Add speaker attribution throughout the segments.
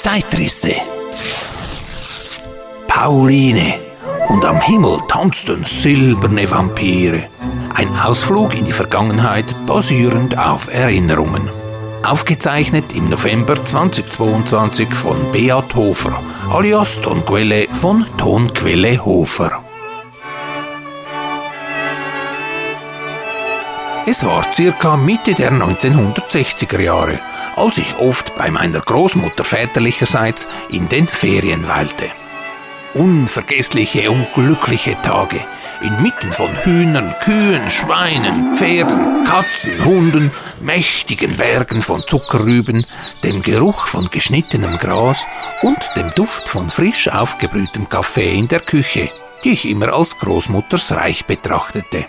Speaker 1: Zeitrisse. Pauline. Und am Himmel tanzten silberne Vampire. Ein Ausflug in die Vergangenheit basierend auf Erinnerungen. Aufgezeichnet im November 2022 von Beat Hofer, alias Tonquelle von Tonquelle Hofer. Es war circa Mitte der 1960er Jahre, als ich oft bei meiner Großmutter väterlicherseits in den Ferien weilte. Unvergessliche und glückliche Tage, inmitten von Hühnern, Kühen, Schweinen, Pferden, Katzen, Hunden, mächtigen Bergen von Zuckerrüben, dem Geruch von geschnittenem Gras und dem Duft von frisch aufgebrühtem Kaffee in der Küche, die ich immer als Großmutters Reich betrachtete.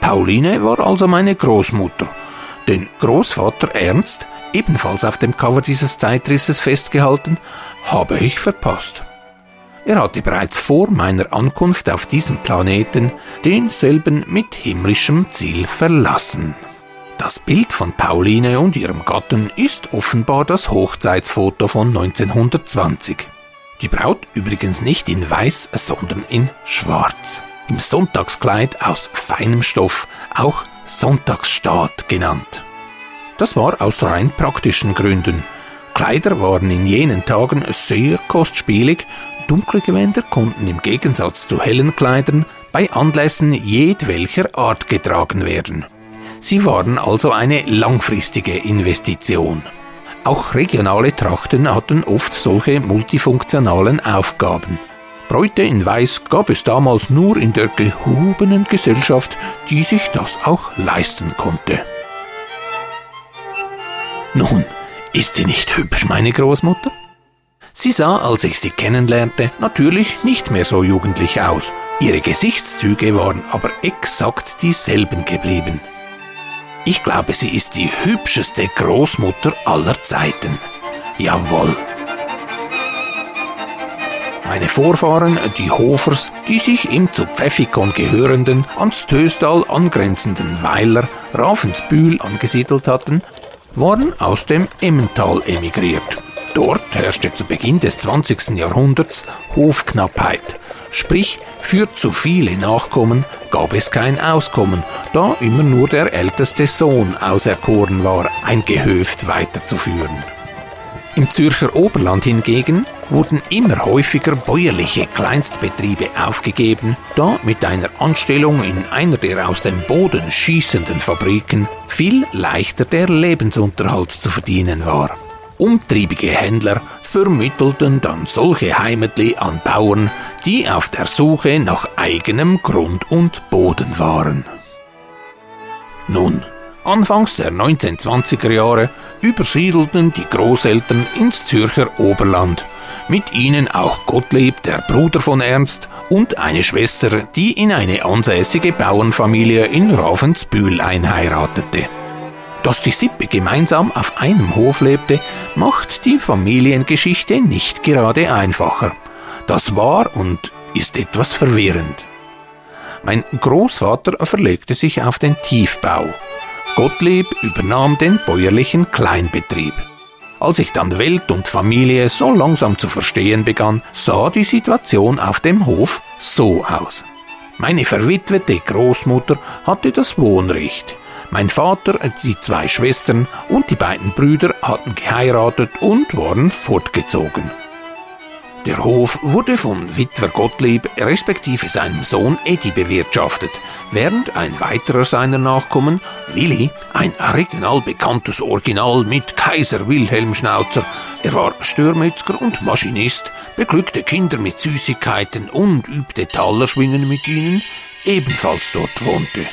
Speaker 1: Pauline war also meine Großmutter. Den Großvater Ernst, ebenfalls auf dem Cover dieses Zeitrisses festgehalten, habe ich verpasst. Er hatte bereits vor meiner Ankunft auf diesem Planeten denselben mit himmlischem Ziel verlassen. Das Bild von Pauline und ihrem Gatten ist offenbar das Hochzeitsfoto von 1920. Die Braut übrigens nicht in weiß, sondern in schwarz im Sonntagskleid aus feinem Stoff, auch Sonntagsstaat genannt. Das war aus rein praktischen Gründen. Kleider waren in jenen Tagen sehr kostspielig, dunkle Gewänder konnten im Gegensatz zu hellen Kleidern bei Anlässen jedwelcher Art getragen werden. Sie waren also eine langfristige Investition. Auch regionale Trachten hatten oft solche multifunktionalen Aufgaben. Bräute in Weiß gab es damals nur in der gehobenen Gesellschaft, die sich das auch leisten konnte. Nun, ist sie nicht hübsch, meine Großmutter? Sie sah, als ich sie kennenlernte, natürlich nicht mehr so jugendlich aus. Ihre Gesichtszüge waren aber exakt dieselben geblieben. Ich glaube, sie ist die hübscheste Großmutter aller Zeiten. Jawohl. Meine Vorfahren, die Hofers, die sich im zu Pfeffikon gehörenden, ans Töstal angrenzenden Weiler Ravensbühl angesiedelt hatten, waren aus dem Emmental emigriert. Dort herrschte zu Beginn des 20. Jahrhunderts Hofknappheit, sprich für zu viele Nachkommen gab es kein Auskommen, da immer nur der älteste Sohn auserkoren war, ein Gehöft weiterzuführen. Im Zürcher Oberland hingegen wurden immer häufiger bäuerliche Kleinstbetriebe aufgegeben, da mit einer Anstellung in einer der aus dem Boden schießenden Fabriken viel leichter der Lebensunterhalt zu verdienen war. Umtriebige Händler vermittelten dann solche Heimatli an Bauern, die auf der Suche nach eigenem Grund und Boden waren. Nun, Anfangs der 1920er Jahre übersiedelten die Großeltern ins Zürcher Oberland. Mit ihnen auch Gottlieb, der Bruder von Ernst, und eine Schwester, die in eine ansässige Bauernfamilie in Ravensbühl einheiratete. Dass die Sippe gemeinsam auf einem Hof lebte, macht die Familiengeschichte nicht gerade einfacher. Das war und ist etwas verwirrend. Mein Großvater verlegte sich auf den Tiefbau. Gottlieb übernahm den bäuerlichen Kleinbetrieb. Als ich dann Welt und Familie so langsam zu verstehen begann, sah die Situation auf dem Hof so aus. Meine verwitwete Großmutter hatte das Wohnrecht. Mein Vater, die zwei Schwestern und die beiden Brüder hatten geheiratet und waren fortgezogen. Der Hof wurde von Witwer Gottlieb respektive seinem Sohn Edi bewirtschaftet, während ein weiterer seiner Nachkommen, Willi, ein regional bekanntes Original mit Kaiser Wilhelm Schnauzer, er war Störmetzger und Maschinist, beglückte Kinder mit Süßigkeiten und übte Talerschwingen mit ihnen, ebenfalls dort wohnte.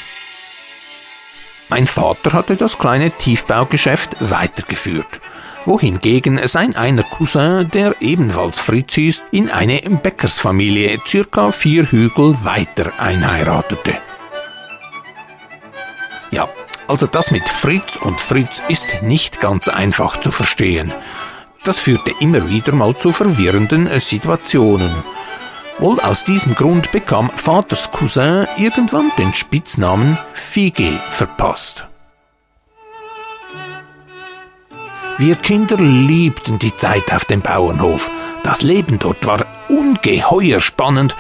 Speaker 1: Mein Vater hatte das kleine Tiefbaugeschäft weitergeführt wohingegen sein einer Cousin, der ebenfalls Fritz hieß, in eine Bäckersfamilie circa vier Hügel weiter einheiratete. Ja, also das mit Fritz und Fritz ist nicht ganz einfach zu verstehen. Das führte immer wieder mal zu verwirrenden Situationen. Wohl aus diesem Grund bekam Vaters Cousin irgendwann den Spitznamen Fige verpasst. Wir Kinder liebten die Zeit auf dem Bauernhof. Das Leben dort war ungeheuer spannend.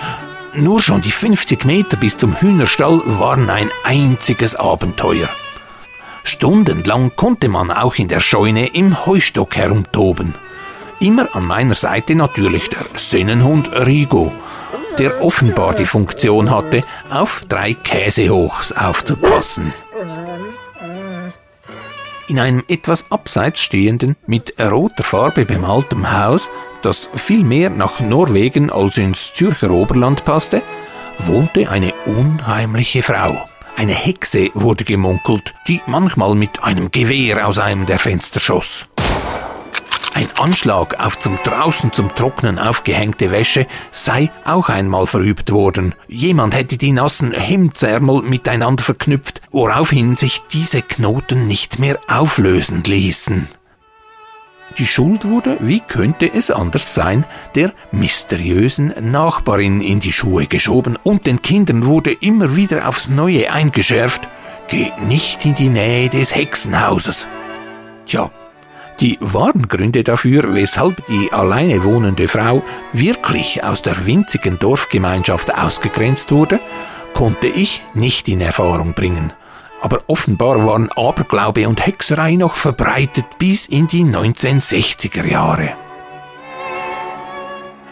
Speaker 1: Nur schon die 50 Meter bis zum Hühnerstall waren ein einziges Abenteuer. Stundenlang konnte man auch in der Scheune im Heustock herumtoben. Immer an meiner Seite natürlich der Sennenhund Rigo, der offenbar die Funktion hatte, auf drei Käsehochs aufzupassen. In einem etwas abseits stehenden, mit roter Farbe bemaltem Haus, das viel mehr nach Norwegen als ins Zürcher Oberland passte, wohnte eine unheimliche Frau. Eine Hexe wurde gemunkelt, die manchmal mit einem Gewehr aus einem der Fenster schoss. Ein Anschlag auf zum draußen zum Trocknen aufgehängte Wäsche sei auch einmal verübt worden. Jemand hätte die nassen Hemdsärmel miteinander verknüpft, woraufhin sich diese Knoten nicht mehr auflösen ließen. Die Schuld wurde, wie könnte es anders sein, der mysteriösen Nachbarin in die Schuhe geschoben und den Kindern wurde immer wieder aufs Neue eingeschärft, geht nicht in die Nähe des Hexenhauses. Tja, die wahren Gründe dafür, weshalb die alleine wohnende Frau wirklich aus der winzigen Dorfgemeinschaft ausgegrenzt wurde, konnte ich nicht in Erfahrung bringen. Aber offenbar waren Aberglaube und Hexerei noch verbreitet bis in die 1960er Jahre.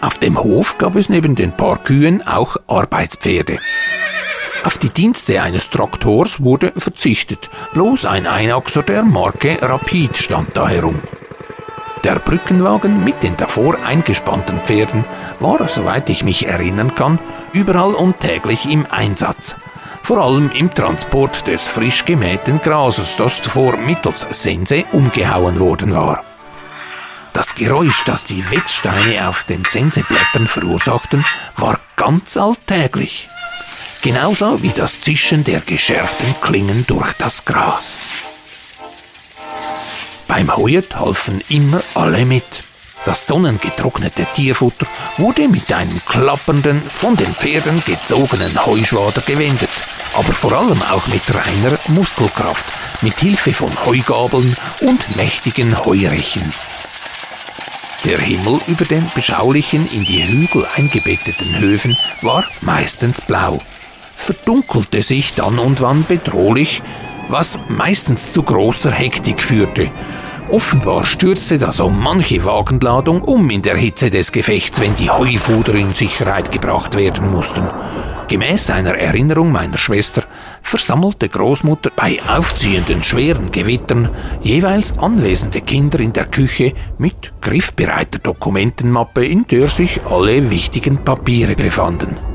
Speaker 1: Auf dem Hof gab es neben den paar Kühen auch Arbeitspferde. Auf die Dienste eines Traktors wurde verzichtet, bloß ein Einachser der Marke Rapid stand da herum. Der Brückenwagen mit den davor eingespannten Pferden war, soweit ich mich erinnern kann, überall und täglich im Einsatz. Vor allem im Transport des frisch gemähten Grases, das zuvor mittels Sense umgehauen worden war. Das Geräusch, das die Wetzsteine auf den Senseblättern verursachten, war ganz alltäglich genauso wie das Zischen der geschärften Klingen durch das Gras. Beim Heuet halfen immer alle mit. Das sonnengetrocknete Tierfutter wurde mit einem klappernden, von den Pferden gezogenen Heuschwader gewendet, aber vor allem auch mit reiner Muskelkraft, mit Hilfe von Heugabeln und mächtigen Heurechen. Der Himmel über den beschaulichen, in die Hügel eingebetteten Höfen war meistens blau, verdunkelte sich dann und wann bedrohlich, was meistens zu großer Hektik führte. Offenbar stürzte da so manche Wagenladung um in der Hitze des Gefechts, wenn die Heufuder in Sicherheit gebracht werden mussten. Gemäß einer Erinnerung meiner Schwester versammelte Großmutter bei aufziehenden schweren Gewittern jeweils anwesende Kinder in der Küche mit griffbereiter Dokumentenmappe, in der sich alle wichtigen Papiere befanden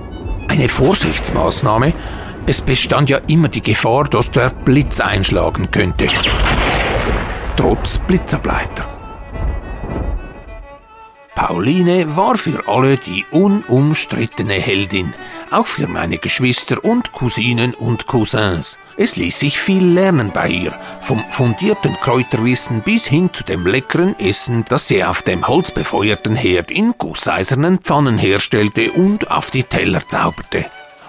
Speaker 1: eine Vorsichtsmaßnahme. Es bestand ja immer die Gefahr, dass der Blitz einschlagen könnte. Trotz Blitzableiter. Pauline war für alle die unumstrittene Heldin, auch für meine Geschwister und Cousinen und Cousins. Es ließ sich viel lernen bei ihr, vom fundierten Kräuterwissen bis hin zu dem leckeren Essen, das sie auf dem holzbefeuerten Herd in gusseisernen Pfannen herstellte und auf die Teller zauberte.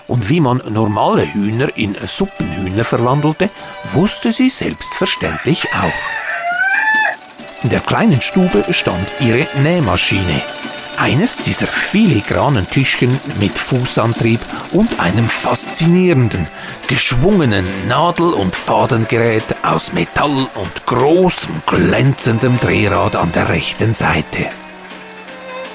Speaker 1: Und wie man normale Hühner in Suppenhühner verwandelte, wusste sie selbstverständlich auch. In der kleinen Stube stand ihre Nähmaschine. Eines dieser filigranen Tischchen mit Fußantrieb und einem faszinierenden, geschwungenen Nadel- und Fadengerät aus Metall und großem, glänzendem Drehrad an der rechten Seite.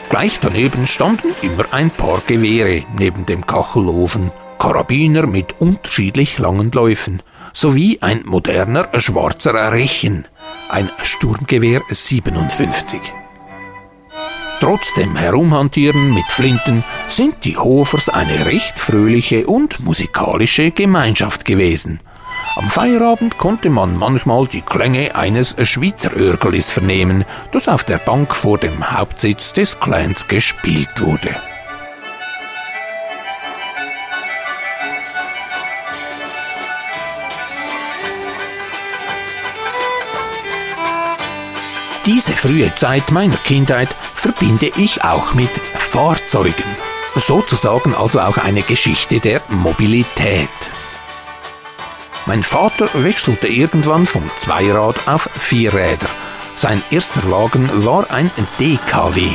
Speaker 1: Gleich daneben standen immer ein paar Gewehre neben dem Kachelofen, Karabiner mit unterschiedlich langen Läufen, sowie ein moderner schwarzer Rechen, ein Sturmgewehr 57. Trotz dem Herumhantieren mit Flinten sind die Hofers eine recht fröhliche und musikalische Gemeinschaft gewesen. Am Feierabend konnte man manchmal die Klänge eines Schweizer Örgelis vernehmen, das auf der Bank vor dem Hauptsitz des Clans gespielt wurde. Diese frühe Zeit meiner Kindheit verbinde ich auch mit Fahrzeugen. Sozusagen also auch eine Geschichte der Mobilität. Mein Vater wechselte irgendwann vom Zweirad auf Vierräder. Sein erster Wagen war ein DKW.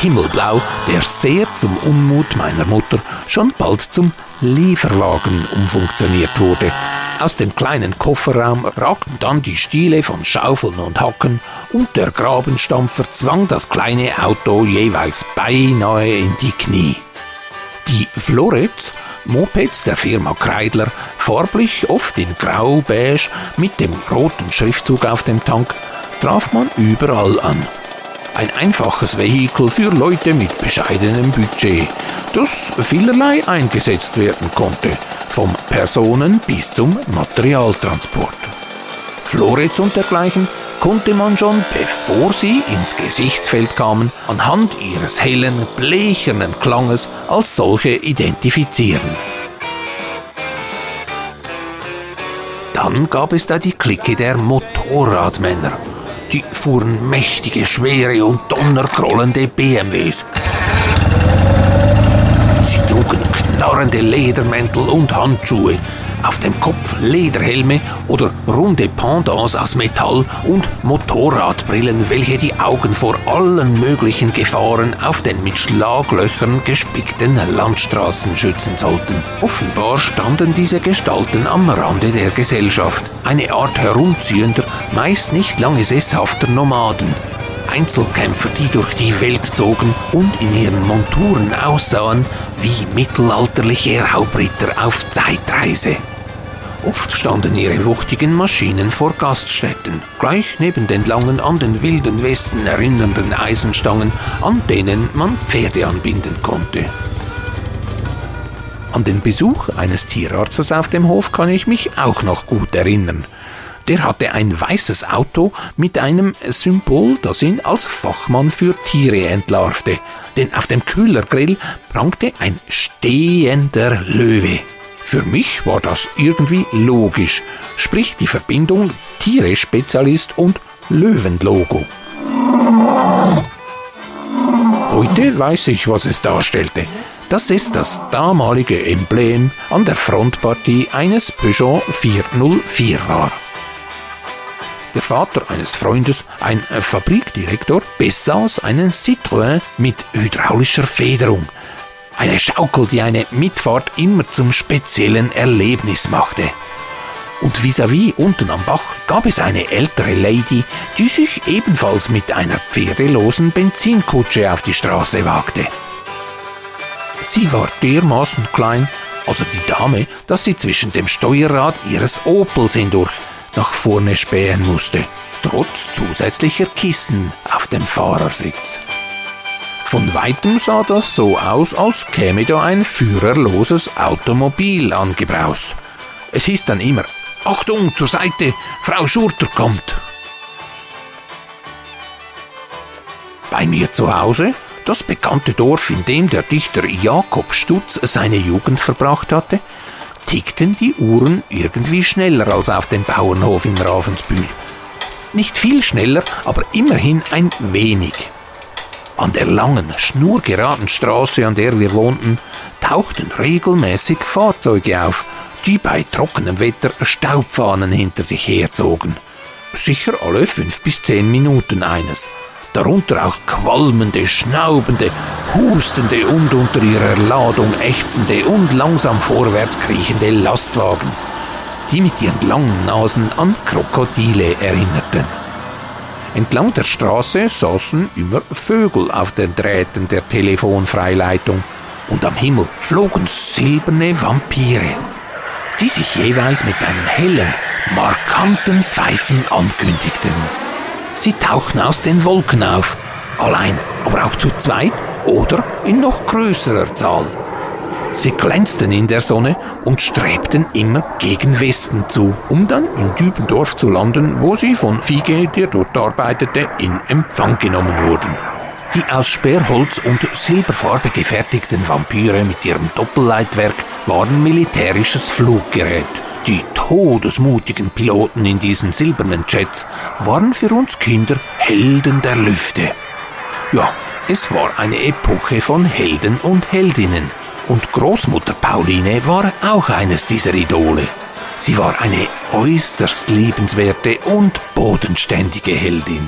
Speaker 1: Himmelblau, der sehr zum Unmut meiner Mutter schon bald zum Lieferwagen umfunktioniert wurde. Aus dem kleinen Kofferraum ragten dann die Stiele von Schaufeln und Hacken und der Grabenstampfer zwang das kleine Auto jeweils beinahe in die Knie. Die Florets, Mopeds der Firma Kreidler, farblich oft in grau-beige mit dem roten Schriftzug auf dem Tank, traf man überall an. Ein einfaches Vehikel für Leute mit bescheidenem Budget, das vielerlei eingesetzt werden konnte, vom Personen- bis zum Materialtransport. Florets und dergleichen konnte man schon, bevor sie ins Gesichtsfeld kamen, anhand ihres hellen, blechernen Klanges als solche identifizieren. Dann gab es da die Clique der Motorradmänner. Die fuhren mächtige, schwere und donnerkrollende BMWs. Sie trugen knarrende Ledermäntel und Handschuhe, auf dem Kopf Lederhelme oder runde Pendants aus Metall und Motorradbrillen, welche die Augen vor allen möglichen Gefahren auf den mit Schlaglöchern gespickten Landstraßen schützen sollten. Offenbar standen diese Gestalten am Rande der Gesellschaft, eine Art herumziehender, meist nicht lange sesshafter Nomaden. Einzelkämpfer, die durch die Welt zogen und in ihren Monturen aussahen wie mittelalterliche Raubritter auf Zeitreise. Oft standen ihre wuchtigen Maschinen vor Gaststätten, gleich neben den langen an den wilden Westen erinnernden Eisenstangen, an denen man Pferde anbinden konnte. An den Besuch eines Tierarztes auf dem Hof kann ich mich auch noch gut erinnern. Der hatte ein weißes Auto mit einem Symbol, das ihn als Fachmann für Tiere entlarvte, denn auf dem Kühlergrill prangte ein stehender Löwe. Für mich war das irgendwie logisch, sprich die Verbindung Tiere-Spezialist und Löwenlogo. Heute weiß ich, was es darstellte. Das ist das damalige Emblem an der Frontpartie eines Peugeot 404 war. Der Vater eines Freundes, ein Fabrikdirektor, besaß einen Citroën mit hydraulischer Federung – eine Schaukel, die eine Mitfahrt immer zum speziellen Erlebnis machte. Und vis-à-vis -vis unten am Bach gab es eine ältere Lady, die sich ebenfalls mit einer pferdelosen Benzinkutsche auf die Straße wagte. Sie war dermaßen klein, also die Dame, dass sie zwischen dem Steuerrad ihres Opels hindurch nach vorne spähen musste, trotz zusätzlicher Kissen auf dem Fahrersitz. Von weitem sah das so aus, als käme da ein führerloses Automobil angebraust. Es hieß dann immer, Achtung, zur Seite, Frau Schurter kommt. Bei mir zu Hause, das bekannte Dorf, in dem der Dichter Jakob Stutz seine Jugend verbracht hatte, tickten die Uhren irgendwie schneller als auf dem Bauernhof in Ravensbühl. Nicht viel schneller, aber immerhin ein wenig. An der langen, schnurgeraden Straße, an der wir wohnten, tauchten regelmäßig Fahrzeuge auf, die bei trockenem Wetter Staubfahnen hinter sich herzogen. Sicher alle fünf bis zehn Minuten eines. Darunter auch qualmende, schnaubende, hustende und unter ihrer Ladung ächzende und langsam vorwärts kriechende Lastwagen, die mit ihren langen Nasen an Krokodile erinnerten. Entlang der Straße saßen immer Vögel auf den Drähten der Telefonfreileitung und am Himmel flogen silberne Vampire, die sich jeweils mit einem hellen, markanten Pfeifen ankündigten. Sie tauchten aus den Wolken auf, allein, aber auch zu zweit oder in noch größerer Zahl. Sie glänzten in der Sonne und strebten immer gegen Westen zu, um dann in Dübendorf zu landen, wo sie von Fiege, der dort arbeitete, in Empfang genommen wurden. Die aus Sperrholz und Silberfarbe gefertigten Vampire mit ihrem Doppelleitwerk waren militärisches Fluggerät. Die todesmutigen Piloten in diesen silbernen Jets waren für uns Kinder Helden der Lüfte. Ja, es war eine Epoche von Helden und Heldinnen. Und Großmutter Pauline war auch eines dieser Idole. Sie war eine äußerst liebenswerte und bodenständige Heldin.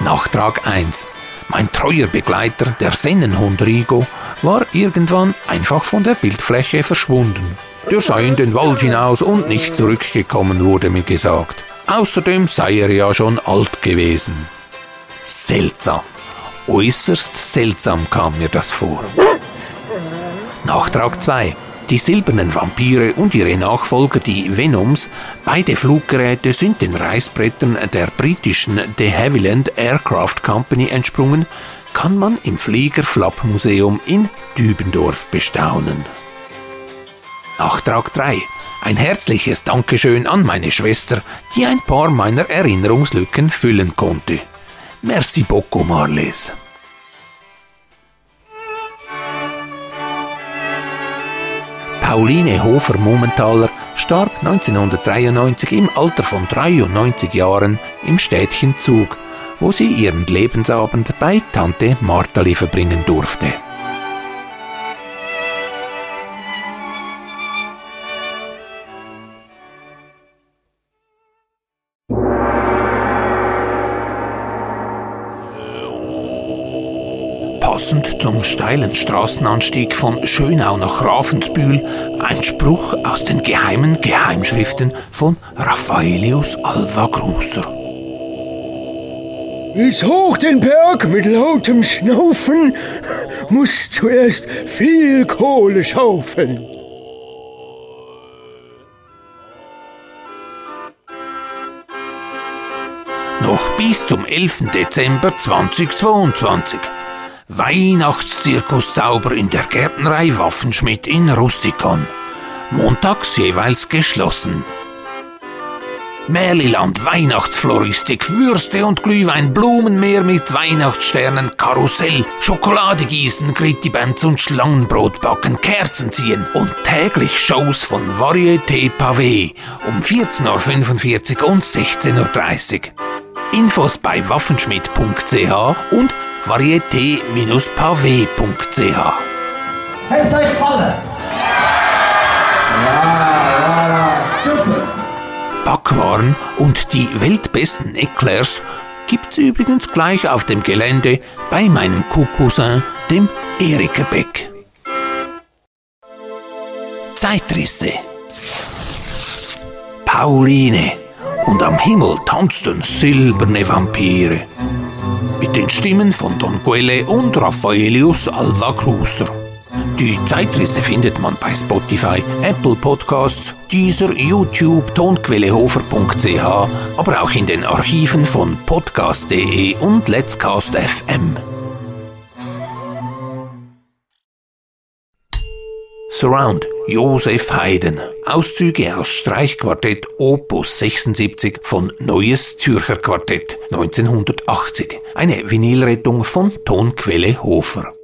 Speaker 1: Nachtrag 1. Mein treuer Begleiter, der Sennenhund Rigo, war irgendwann einfach von der Bildfläche verschwunden. Der sei in den Wald hinaus und nicht zurückgekommen, wurde mir gesagt. Außerdem sei er ja schon alt gewesen. Seltsam. Äußerst seltsam kam mir das vor. Nachtrag 2. Die silbernen Vampire und ihre Nachfolger, die Venoms, beide Fluggeräte sind den Reißbrettern der britischen De Havilland Aircraft Company entsprungen, kann man im Fliegerflapp-Museum in Dübendorf bestaunen. Nachtrag 3. Ein herzliches Dankeschön an meine Schwester, die ein paar meiner Erinnerungslücken füllen konnte. Merci beaucoup, Marles. Pauline Hofer-Mumenthaler starb 1993 im Alter von 93 Jahren im Städtchen Zug, wo sie ihren Lebensabend bei Tante Martali verbringen durfte. Passend zum steilen Straßenanstieg von Schönau nach Ravensbühl ein Spruch aus den geheimen Geheimschriften von Raffaelius Alva Grusser.
Speaker 2: Bis hoch den Berg mit lautem Schnaufen muss zuerst viel Kohle schaufeln.
Speaker 1: Noch bis zum 11. Dezember 2022. Weihnachtszirkuszauber in der Gärtnerei Waffenschmidt in Russikon. Montags jeweils geschlossen. Merliland Weihnachtsfloristik, Würste und Glühwein, Blumenmeer mit Weihnachtssternen, Karussell, Schokolade gießen, Grittibands und Schlangenbrot backen, Kerzen ziehen und täglich Shows von Varieté Pavé um 14.45 Uhr und 16.30 Uhr. Infos bei waffenschmidt.ch und varieté-pavé.ch.
Speaker 3: Hat es euch gefallen?
Speaker 1: Backwaren und die weltbesten Eclairs gibt's übrigens gleich auf dem Gelände bei meinem Co-Cousin, dem Erika Beck. Zeitrisse. Pauline. Und am Himmel tanzten silberne Vampire mit den Stimmen von Don Quelle und Raffaelius Alva Cruiser. Die Zeitrisse findet man bei Spotify, Apple Podcasts, dieser YouTube, tonquellehofer.ch, aber auch in den Archiven von podcast.de und Let'scast FM. Surround Josef Haydn. Auszüge aus Streichquartett Opus 76 von Neues Zürcher Quartett 1980. Eine Vinylrettung von Tonquelle Hofer.